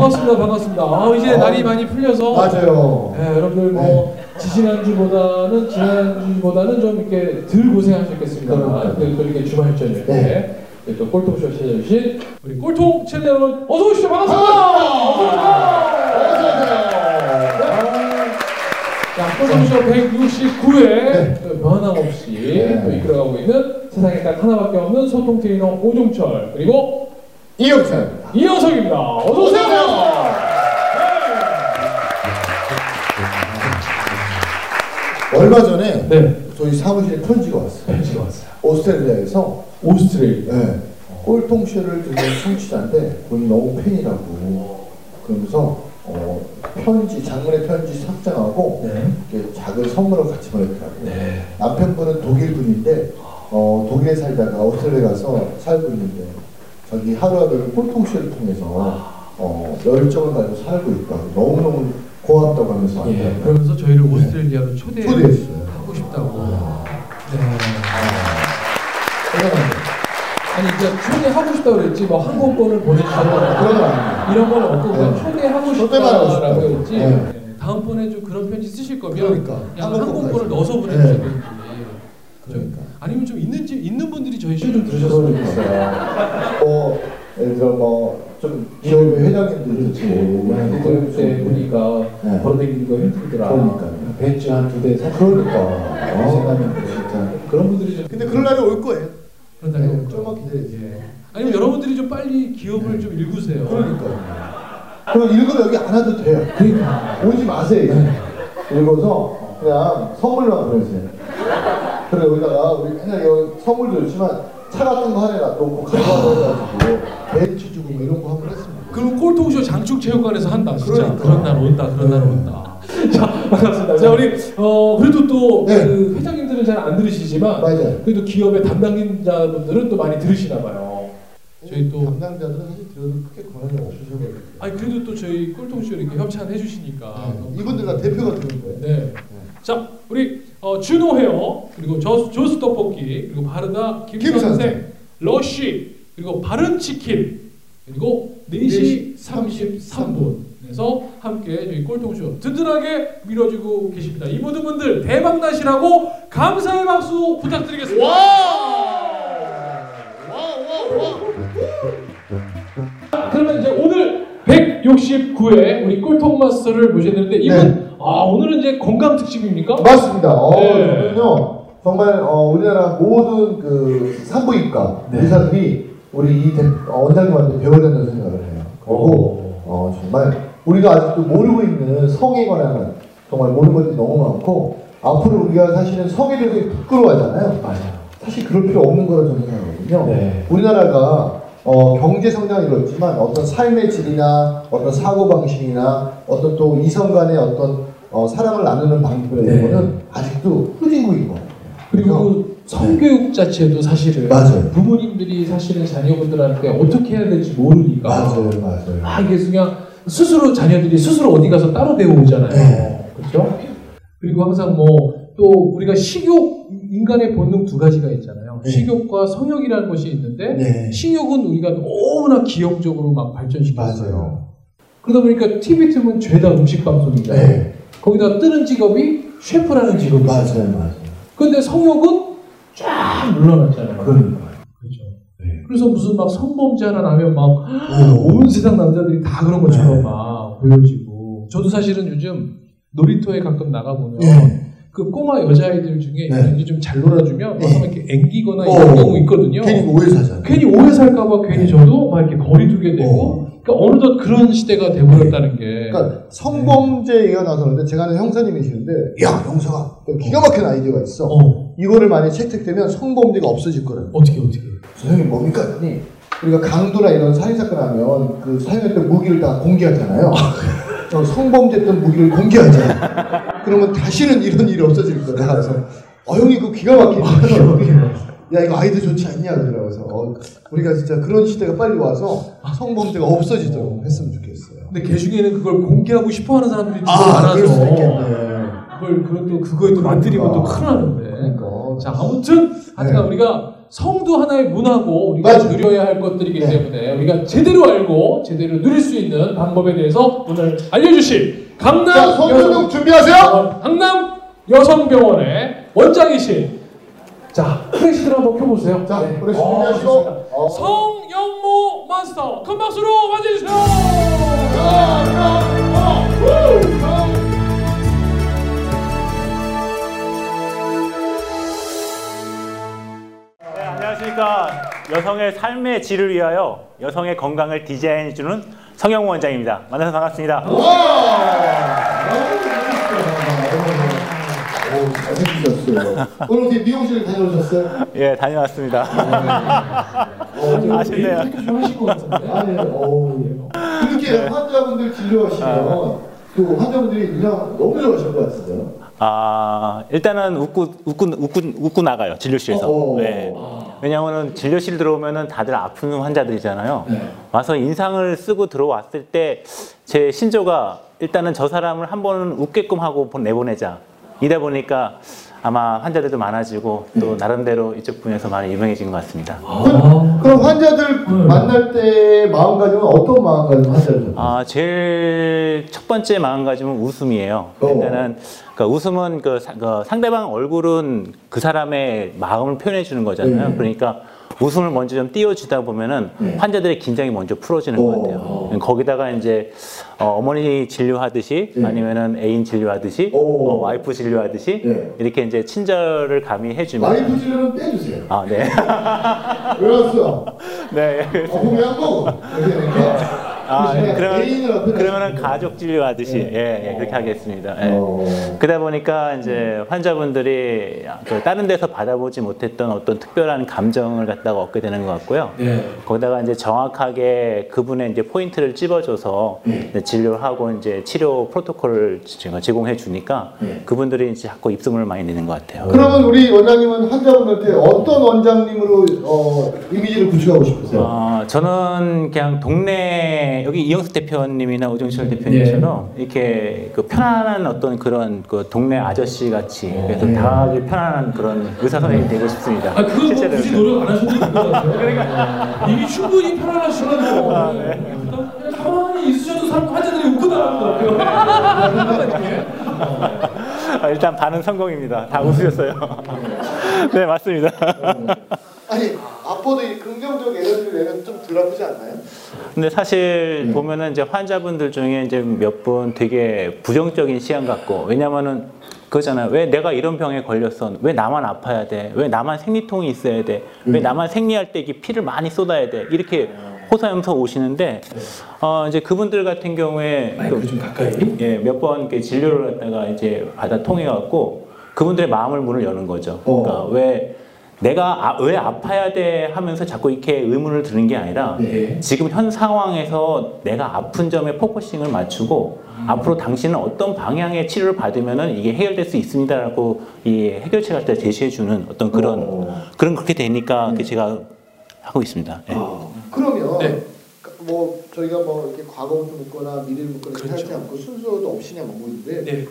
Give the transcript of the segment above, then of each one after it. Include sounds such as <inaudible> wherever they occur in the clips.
반갑습니다, 반갑습니다. 아, 이제 어. 날이 많이 풀려서 맞아요. 네, 여러분들 뭐 지지난주보다는 지난주보다는 좀 이렇게 덜 고생하셨겠습니다만 그러니까요. 그래도 또 이렇게 주말 저녁에 네. 이렇게 또 꼴통쇼 찾아주신 우리 꼴통 채널 여러분 어서 오시죠, 반갑습니다. 자, 꼴통쇼 169회 네. 변함없이 네. 또 이끌어가고 있는 세상에 딱 하나밖에 없는 소통 트레이너 오종철 그리고 이영찬입니다. 이영석입니다. 어서 오세요. 얼마 전에 네, 저희 사무실에 편지가 왔어요. 편지가 왔어요. 오스트레일리아에서 오스트레일리아. 네, 꼴통쇼를 듣는 청취자인데 본인 너무 팬이라고 그러면서 어, 편지 장문의 편지 삭장하고 네. 이렇게 작은 선물을 같이 보냈더라고요. 네. 남편분은 독일 분인데 어, 독일에 살다가 오스트레일리아 가서 살고 있는데 자기 하루하루를 꼴통쇼를 통해서 어, 열정을 가지고 살고 있다고 너무너무 고맙다고 하면서 예. 그러면서 저희를 오스트레일리아로 초대 초대했어요. 하고 싶다고. 아. 네. 대단하네. 아니 이제 초대하고 싶다고 그랬지 뭐 항공권을 보내주셨다거나 그런 거 아니에요. 이런 건 없고 그냥 네. 초대하고 초대만 하고 싶다고. 했지. 네. 네. 다음번에 좀 그런 편지 쓰실 거면 그러니까. 그냥. 항공권을 넣어서 네. 보내주셔야 되는지. 그러니까. 아니면 좀 있는 집 있는 분들이 저희 쇼좀 들으셨으면 좋겠어요. 뭐 예를 들어 뭐좀 기업 회장님들 듣고 그때 때 보니까 네. 거 힘들더라. 그러니까요. 벤츠 한 두 대 사. 그러니까 어. 생각하면 진짜 그런 분들이 좀 근데 그럴 날이 올 거예요. 그런다고. 네, 좀만 기다려주세요. 예. 아니면 여러분들이 좀 빨리 기업을 좀 읽으세요. 그러니까요. 그럼 읽으면 여기 안 와도 돼요. 그러니까. 오지 마세요. 읽어서 그냥 선물만 보내세요. 그래 여기다가 우리 맨날 여기 선물도 좋지만 차 같은 거 하나 놔두고 가져가고 해가지고 벤츠 주고 뭐 이런 거 한번 했으면 그럼 꼴통쇼 장축체육관에서 한다 진짜 그러니까. 그런 날 온다 그런 날 네. 온다 <laughs> 자 반갑습니다 자 우리 어 그래도 또 네. 그 회장님들은 잘 안 들으시지만 맞아요. 그래도 기업의 담당자분들은 또 많이 들으시나 봐요 저희 또 담당자들은 사실 들어도 크게 권한이 없으셔가지고 아니 그래도 또 저희 꼴통쇼 이렇게 협찬해 주시니까 네. 이분들 다 대표가 되는 거예요. 네. 자 우리 어, 준호 헤어 그리고 저, 조스 떡볶이 그리고 바르다 김선생. 러쉬 그리고 바른 치킨 그리고 4시 33분 에서 함께 저희 꼴통쇼 든든하게 밀어주고 계십니다. 이 모든 분들 대박 나시라고 감사의 박수 부탁드리겠습니다. 그러면 이제 오늘 169회 우리 꼴통 마스터를 모셨는데 이분 네. 아 오늘은 이제 건강 특집입니까? 맞습니다. 어, 네. 저는요 정말 어, 우리나라 모든 그 산부인과 네. 의사들이 우리 이 대, 어, 원장님한테 배워야 된다는 생각을 해요. 그리고 어, 정말 우리가 아직도 모르고 있는 성에 관한 정말 모르는 것들이 너무 많고 앞으로 우리가 사실은 성에 대해서 부끄러워하잖아요. 맞아요. 사실 그럴 필요 없는 거라고 저는 생각하거든요. 네. 우리나라가 어, 경제 성장이 이렇지만 어떤 삶의 질이나 어떤 사고 방식이나 어떤 또 이성 간의 어떤 어, 사랑을 나누는 방법이나 네. 이런 거는 아직도 후진국인 거예요. 그리고 그 성교육 자체도 사실은 맞아요. 부모님들이 사실은 자녀분들한테 어떻게 해야 될지 모르니까 맞아요. 아 이게 그냥 스스로 자녀들이 스스로 어디 가서 따로 배우잖아요. 네. 그렇죠? 그리고 항상 뭐 또 우리가 식욕 인간의 본능 두 가지가 있잖아요. 네. 식욕과 성욕이라는 것이 있는데 네. 식욕은 우리가 너무나 기형적으로 막 발전시켰어요. 그러다 보니까 TV 틀면 죄다 음식 방송이잖아요. 네. 거기다 뜨는 직업이 셰프라는 직업이. 맞아요. 맞아요. 근데 성욕은 쫙 물러났잖아요. 그러니까요. 그렇죠. 네. 그래서 무슨 막 성범죄 하나 나면 막 오. 온 세상 남자들이 다 그런 것처럼 네. 막 보여지고 저도 사실은 요즘 놀이터에 가끔 나가보면 네. 그 꼬마 여자아이들 중에 네. 이런 게좀잘 놀아주면 네. 막 이렇게 앵기거나 어. 이런 경우 있거든요. 괜히 오해 사잖아요. 괜히 오해 살까봐 괜히 네. 저도 막 이렇게 거리 두게 되고 어. 그러니까 어느덧 그런 시대가 돼버렸다는 게 그러니까 성범죄 얘기가 나서 그런데 제가 아는 형사님이시는데 야 영서가 기가 막힌 아이디어가 있어. 어, 이거를 만약 채택되면 성범죄가 없어질 거라고. 어떻게 어떻게 선생님 뭡니까? 했더니 우리가 강도나 이런 살인사건 하면 그 사용했던 무기를 다 공개하잖아요. 어, 성범죄했던 무기를 공개하잖아요. <laughs> 그러면 다시는 이런 일이 없어질 거다. 그래서 어 형이 그 기가 막히네. 야 이거 아이디어 좋지 않냐. 그래서 어, 우리가 진짜 그런 시대가 빨리 와서 성범죄가 없어지도록 했으면 좋겠어요. 근데 개 중에는 그걸 공개하고 싶어하는 사람들이 아, 많아서 그럴 수 있겠네. 그걸 그걸 또 그거에 또 만들이면 또 큰일 나는데 그러니까. 자 아무튼 하여간 네. 우리가 성도 하나의 문화고 우리가 맞아요. 누려야 할 것들이기 네. 때문에 우리가 제대로 알고 제대로 누릴 수 있는 방법에 대해서 오늘 알려주실 강남 자, 손준동 준비하세요. 병원, 강남 여성병원의 원장이신 자 프레시들 한번 펴보세요. 자, 네. 프레시 어, 준비하시고. 좋습니다. 어. 성영모 마스터 큰 박수로 맞이해주세요. 네, 안녕하십니까. 여성의 삶의 질을 위하여 여성의 건강을 디자인해주는 성형 원장입니다. 만나서 반갑습니다. 오, 잘생기셨어요. 오늘 어떻게 미용실 다녀오셨어요? 예, 다녀왔습니다. 어, <laughs> 아쉽네요. 이렇게 좀 하실 것 같은데. 아니, 어, 이렇게 환자분들 진료하시면 그 환자분들이 그냥 너무 좋아하실 것 같은데요. 아, 일단은 웃고, 웃고, 웃고, 웃고 나가요. 진료실에서. 어. 네. 왜냐하면 진료실 들어오면은 다들 아픈 환자들이잖아요. 와서 인상을 쓰고 들어왔을 때 제 신조가 일단은 저 사람을 한 번은 웃게끔 하고 내보내자. 이다 보니까 아마 환자들도 많아지고 또 나름대로 이쪽 분야에서 많이 유명해진 것 같습니다. 그럼, 그럼 환자들 만날 때 마음가짐은 어떤 마음가짐 환자들? 아, 제일 첫 번째 마음가짐은 웃음이에요. 어. 일단은 그 웃음은 그, 사- 그 상대방 얼굴은 그 사람의 마음을 표현해 주는 거잖아요. 네. 그러니까 웃음을 먼저 좀 띄워주다 보면은 환자들의 긴장이 먼저 풀어지는 것 어. 같아요. 거기다가 이제 어머니 진료하듯이 네. 아니면은 애인 진료하듯이 오. 어, 와이프 진료하듯이 네. 이렇게 이제 친절을 감히 해주면 와이프 진료는 빼주세요. 아, 네. 왜 왔어? <laughs> 네. 어, 보면 되니까. 아, 그냥 그러면, 그러면은. 가족 진료 하듯이 네. 예, 예, 그렇게 하겠습니다. 예. 어. 그러다 보니까 이제 환자분들이 그 다른 데서 받아보지 못했던 어떤 특별한 감정을 갖다가 얻게 되는 것 같고요. 네. 거기다가 이제 정확하게 그분의 이제 포인트를 찝어줘서 이제 진료를 하고 이제 치료 프로토콜을 제가 제공해 주니까 그분들이 이제 자꾸 입소문을 많이 내는 것 같아요. 그러면 우리 원장님은 환자분한테 어떤 원장님으로 어, 이미지를 구축하고 싶으세요? 어, 저는 그냥 동네 여기 이영수 대표님이나 오정철 대표님처럼 이렇게 그 편안한 어떤 그런 그 동네 아저씨 같이 그래서 다가가기 편안한 그런 의사 선생님이 되고 싶습니다. 아, 그건 뭐. 굳이 노력 안 하셔도 될것 같아요. <laughs> 그러니까 이미 충분히 편안하시거든요. 아, 그냥 가만히 있으셔도 사람 환자들이 웃고 나가는 것 같아요. <laughs> 아, 일단 반은 성공입니다. 다 웃으셨어요. 네 맞습니다. 아니 이 긍정적 에너지를 내면 좀덜 아프지 않나요? 근데 사실 보면은 이제 환자분들 중에 이제 몇 분 되게 부정적인 시각 갖고 왜냐면은 그거잖아요. 왜 내가 이런 병에 걸렸어? 왜 나만 아파야 돼? 왜 나만 생리통이 있어야 돼? 왜 나만 생리할 때 이게 피를 많이 쏟아야 돼? 이렇게 호소하면서 오시는데 어 이제 그분들 같은 경우에 마이크 좀 가까이. 예, 몇번 진료를 갖다가 이제 받아 통해 갖고 그분들의 마음을 문을 여는 거죠. 그러니까 왜 내가 아, 왜 아파야 돼 하면서 자꾸 이렇게 의문을 드는 게 아니라 네. 지금 현 상황에서 내가 아픈 점에 focusing을 맞추고 앞으로 당신은 어떤 방향의 치료를 받으면은 이게 해결될 수 있습니다라고 이 해결책 갖다 제시해 주는 어떤 그런 어. 그런 그렇게 되니까 그 제가 하고 있습니다. 예. 그러면 네. 뭐 저희가 뭐 이렇게 과거부터 묻거나 미래를 묻거나 그렇죠. 하지 않고 순서도 없이 그냥 묻는데 네.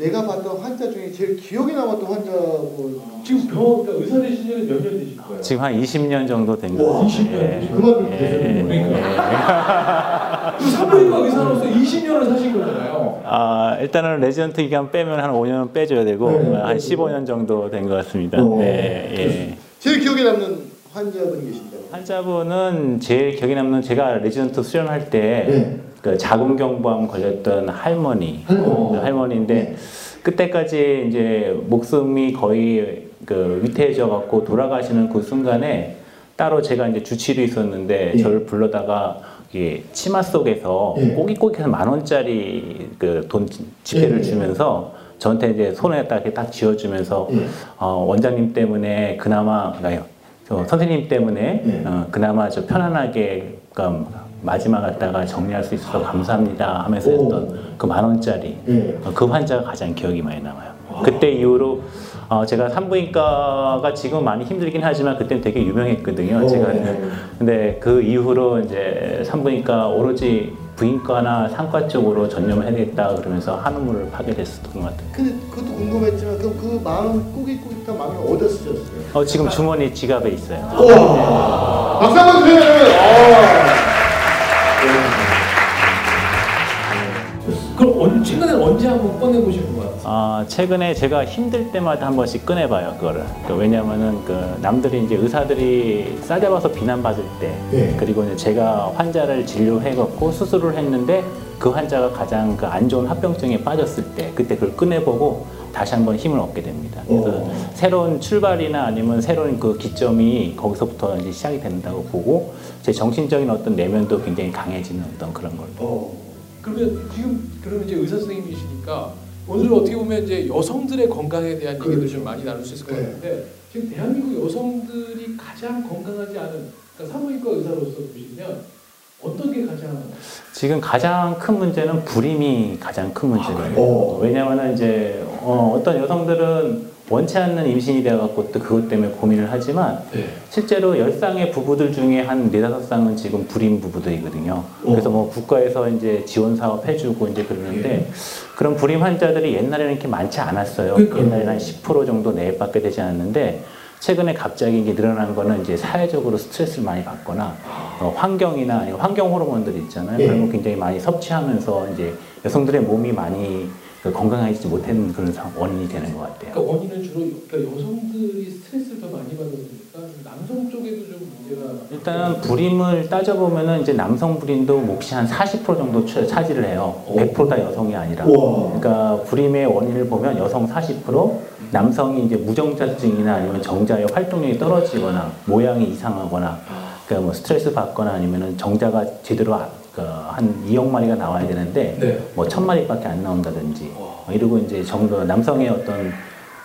내가 봤던 환자 중에 제일 기억에 남았던 환자 뭐 지금 병원 그러니까 의사 되신 지는 몇 년 되실 거예요? 지금 한 20년 정도 된것 와, 같아요. 20년. 예. 그만큼 예. 되시는 거예요. 그 산부인과 의사로서 20년을 사신 거잖아요. 아, 일단은 레지던트 기간 빼면 한 5년 빼줘야 되고 네. 한 15년 정도 된 것 같습니다. 어. 네, 예. 제일 기억에 남는 환자분이 계신다고. 환자분은 제일 기억에 남는 제가 레지던트 수련할 때 네. 그 자궁경부암 걸렸던 할머니, 할머니. 그 할머니인데 네. 그때까지 이제 목숨이 거의 그 위태해져 갖고 돌아가시는 그 순간에 따로 제가 이제 주치의로 있었는데 예. 저를 불러다가 이게 치마 속에서 예. 꼬깃꼬깃해서 만 원짜리 그 돈 지폐를 예. 주면서 저한테 이제 손에 딱 이렇게 딱 쥐어주면서 예. 어, 원장님 때문에 그나마 아니, 저 선생님 때문에 예. 어, 그나마 저 편안하게 그러니까 마지막 갔다가 정리할 수 있어서 감사합니다 하면서 오. 했던 그 만 원짜리 예. 어, 그 환자가 가장 기억이 많이 남아요. 그때 이후로 어, 제가 산부인과가 지금 많이 힘들긴 하지만 그때는 되게 유명했거든요. 오. 제가 근데 그 이후로 이제 산부인과 오로지 부인과나 상과 쪽으로 전념을 해야겠다 그러면서 한우물을 파게 됐었던 것 같아요. 근데 그것도 궁금했지만 그럼 그 마음 꾸깃꾸깃한 마음이 어디서 쓰셨어요? 어, 지금 주머니 지갑에 있어요. 우와! 박수 한번 주세요. 최근에 언제 한번 꺼내보시는 거야? 아, 최근에 제가 힘들 때마다 한 번씩 꺼내봐요, 그거를. 그 왜냐면은 그 남들이 이제 의사들이 싸잡아서 비난받을 때, 네. 그리고 이제 제가 환자를 진료해갖고 수술을 했는데 그 환자가 가장 그 안 좋은 합병증에 빠졌을 때, 그때 그걸 꺼내보고 다시 한번 힘을 얻게 됩니다. 그래서 어. 새로운 출발이나 아니면 새로운 그 기점이 거기서부터 이제 시작이 된다고 보고 제 정신적인 어떤 내면도 굉장히 강해지는 어떤 그런 걸. 어. 그러면 지금 그러면 이제 의사 선생님이시니까 오늘은 어떻게 보면 이제 여성들의 건강에 대한 얘기도 그렇죠. 좀 많이 나눌 수 있을 것 네. 같은데 지금 대한민국 여성들이 가장 건강하지 않은 그러니까 산부인과 의사로서 보시면 어떤 게 가장 지금 가장 큰 문제는 불임이 가장 큰 문제예요. 어. 왜냐하면 이제 어, 어떤 여성들은 원치 않는 임신이 되어갖고 또 그것 때문에 고민을 하지만 네. 실제로 열 쌍의 부부들 중에 한 네다섯 쌍은 지금 불임 부부들이거든요. 그래서 뭐 국가에서 이제 지원 사업 해주고 이제 그러는데 그런 불임 환자들이 옛날에는 이렇게 많지 않았어요. 그러니까요. 옛날에는 한 10% 정도 내외밖에 되지 않았는데 최근에 갑자기 이게 늘어난 거는 이제 사회적으로 스트레스를 많이 받거나 어, 환경이나 환경 호르몬들 있잖아요. 예. 그런 거 굉장히 많이 섭취하면서 이제 여성들의 몸이 많이 그 건강해지지 못하는 그런 상- 원인이 되는 것 같아요. 그러니까 원인은 주로 그러니까 여성들이 스트레스를 더 많이 받다 보니까 남성 쪽에도 좀 문제가 일단 불임을 따져보면은 이제 남성 불임도 몫이 한 40% 정도 차- 차지를 해요. 100%다 여성이 아니라. 우와. 그러니까 불임의 원인을 보면 여성 40%, 남성이 이제 무정자증이나 아니면 정자의 활동력이 떨어지거나 모양이 이상하거나 그러니까 뭐 스트레스 받거나 아니면은 정자가 제대로 한 2억 마리가 나와야 되는데 네. 뭐천 마리밖에 안 나온다든지 뭐 이러고 이제 정도 남성의 어떤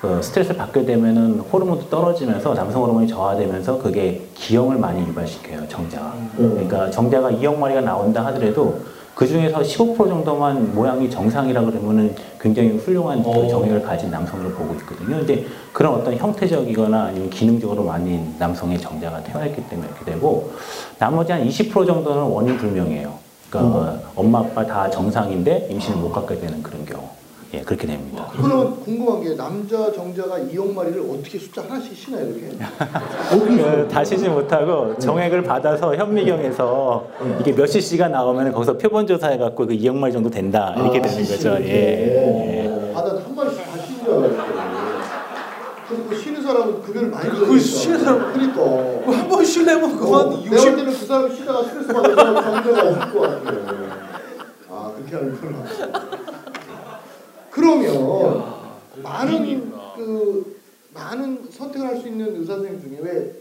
그 스트레스를 받게 되면은 호르몬도 떨어지면서 남성 호르몬이 저하되면서 그게 기형을 많이 유발시켜요 정자가. 그러니까 정자가 2억 마리가 나온다 하더라도 그 중에서 15% 정도만 모양이 정상이라 그러면은 굉장히 훌륭한 그 어. 정액을 가진 남성으로 보고 있거든요. 근데 그런 어떤 형태적이거나 아니면 기능적으로 많은 남성의 정자가 태어났기 때문에 이렇게 되고 나머지 한 20% 정도는 원인 불명이에요. 그러니까 뭐 엄마 아빠 다 정상인데 임신을 못 갖게 되는 그런 경우. 예, 그렇게 됩니다. 그러면 궁금한 게 남자 정자가 2억 마리를 어떻게 숫자 하나씩 쉬나요 이렇게? <laughs> 어떻게 그, 다 쉬지 못하고 정액을 받아서 현미경에서 이게 몇 cc가 나오면 거기서 표본 조사해 갖고 그 2억 마리 정도 된다 이렇게 아, 되는 거죠. 이렇게. 예. 예. 어, 아, 난한 마리씩 다 쉬는 줄 알았어요. 근데 그 쉬는 사람은 급여를 많이 그. 쉬는 사람- 그러니까. 한번 쉬려면 그거 어, 한 내가 볼 60... 때는 그 사람이 쉬다가 스트레스 받아서 정자가 없을 것 같아요. 아 그렇게 하는구나. 그러면 많은 고민이구나. 그 많은 선택을 할 수 있는 의사 선생님 중에 왜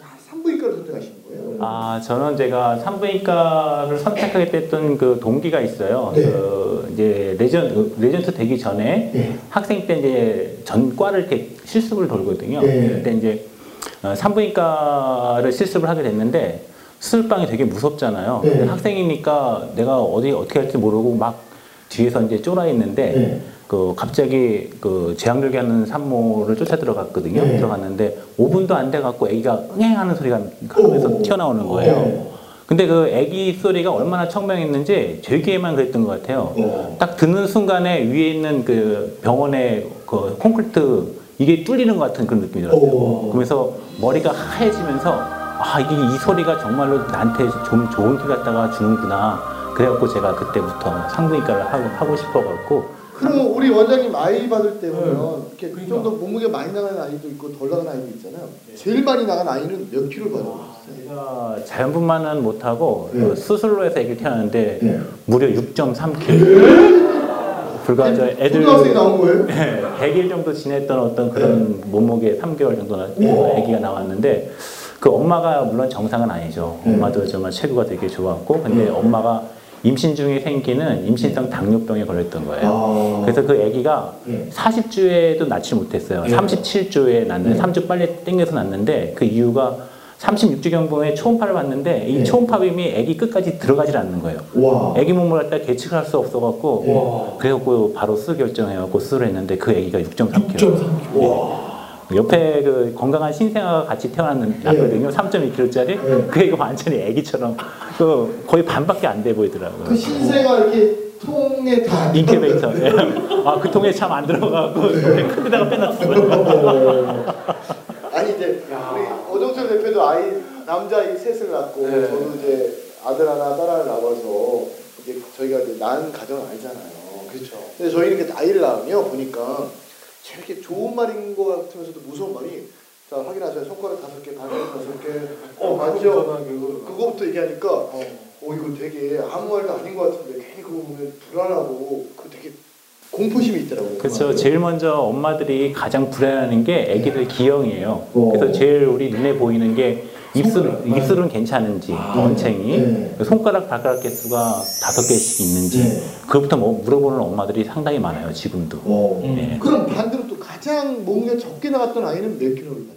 아, 산부인과를 선택하신 거예요? 아, 저는 제가 산부인과를 선택하게 됐던 그 동기가 있어요. 네. 그 이제 레전 레전트 되기 전에 네. 학생 때 이제 전과를 이렇게 실습을 돌거든요. 네. 그때 이제 어, 산부인과를 실습을 하게 됐는데 수술방이 되게 무섭잖아요. 네. 학생이니까 내가 어디 어떻게 할지 모르고 막 뒤에서 이제 쫄아 있는데 네. 그 갑자기 그 제왕절개 하는 산모를 쫓아 들어갔거든요. 네. 들어갔는데 5분도 안 돼 갖고 아기가 응행하는 소리가 하면서 오. 튀어나오는 거예요. 네. 근데 그 아기 소리가 얼마나 청명했는지 제 귀에만 그랬던 것 같아요. 어. 딱 듣는 순간에 위에 있는 그 병원의 그 콘크리트 이게 뚫리는 것 같은 그런 느낌이 들었어요. 오. 그러면서 머리가 하얘지면서 아 이게 이 소리가 정말로 나한테 좀 좋은 기 갖다가 주는구나. 그래갖고 제가 그때부터 산부인과를 하고, 하고 싶어갖고 그럼 우리 원장님 아이 받을 때 보면 이렇게 그러니까. 좀더 몸무게 많이 나가는 아이도 있고 덜 나가는 아이도 있잖아요. 제일 많이 나간 아이는 몇 킬로 받아보셨어요? 제가 자연분만은 못하고 네. 그 수술로 해서 애기 태어났는데 네. 무려 6.3kg. 불과 저 애들 초등학생이 나온 거예요? 네, 100일 정도 지냈던 어떤 그런 몸무게 3개월 정도 나 우와. 아기가 나왔는데 그 엄마가 물론 정상은 아니죠. 네. 엄마도 정말 체구가 되게 좋았고 근데 엄마가 임신 중에 생기는 임신성 당뇨병에 걸렸던 거예요. 아. 그래서 그 아기가 네. 40주에도 낳지 못했어요. 네. 37주에 낳는 네. 3주 빨리 땡겨서 낳는데 그 이유가 36주경부에 초음파를 봤는데 이 네. 초음파 빔이 아기 끝까지 들어가질 않는 거예요. 와. 아기 몸을 갖다 계측할 수 없어갖고 와. 그래갖고 바로 수술 결정해갖고 수술을 했는데 그 아기가 6.3kg. 6.3kg. 와. 옆에 그 건강한 신생아가 같이 태어났는 났거든요. 3.2kg짜리. 네. 그 애가 완전히 애기처럼 그 거의 반밖에 안 돼 보이더라고요. 그 신생아 이렇게 통에 다 인큐베이터. 예. 아, 그 통에 참 안 들어가고 큰 데다가 빼놨어요. <laughs> 아니 이제 우리 오정철 대표도 아이 남자아이 셋을 낳고 네. 저도 이제 아들 하나 딸 하나 낳아서 이제 저희가 이제 낳은 가정을 알잖아요. 그렇죠. 근데 저희는 이렇게 아이를 낳으면 보니까 이렇게 좋은 말인 것 같으면서도 무서운 말이 자 확인하세요 손가락 다섯 개 발가락 다섯 개 어 맞죠 그거부터 얘기하니까 어 이거 되게 아무 말도 아닌 것 같은데 괜히 그거 보면 불안하고 그 되게 공포심이 있더라고요. 그렇죠. 제일 먼저 엄마들이 가장 불안해하는 게 아기들 기형이에요. 어. 그래서 제일 우리 눈에 보이는 게 입술, 손가락. 입술은 괜찮은지, 원챙이, 네. 손가락, 발가락 개수가 다섯 개씩 있는지, 네. 그것부터 뭐 물어보는 엄마들이 상당히 많아요, 지금도. 어. 네. 그럼 반대로 또 가장 몸무게 적게 나갔던 아이는 몇 나가요?